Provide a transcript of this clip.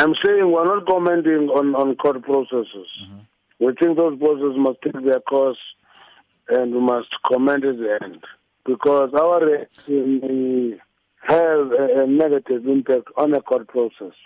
I'm saying we're not commenting on, on court processes. Mm-hmm. We think those processes must take their course and we must comment at the end. Because our reaction have a, a negative impact on the court process.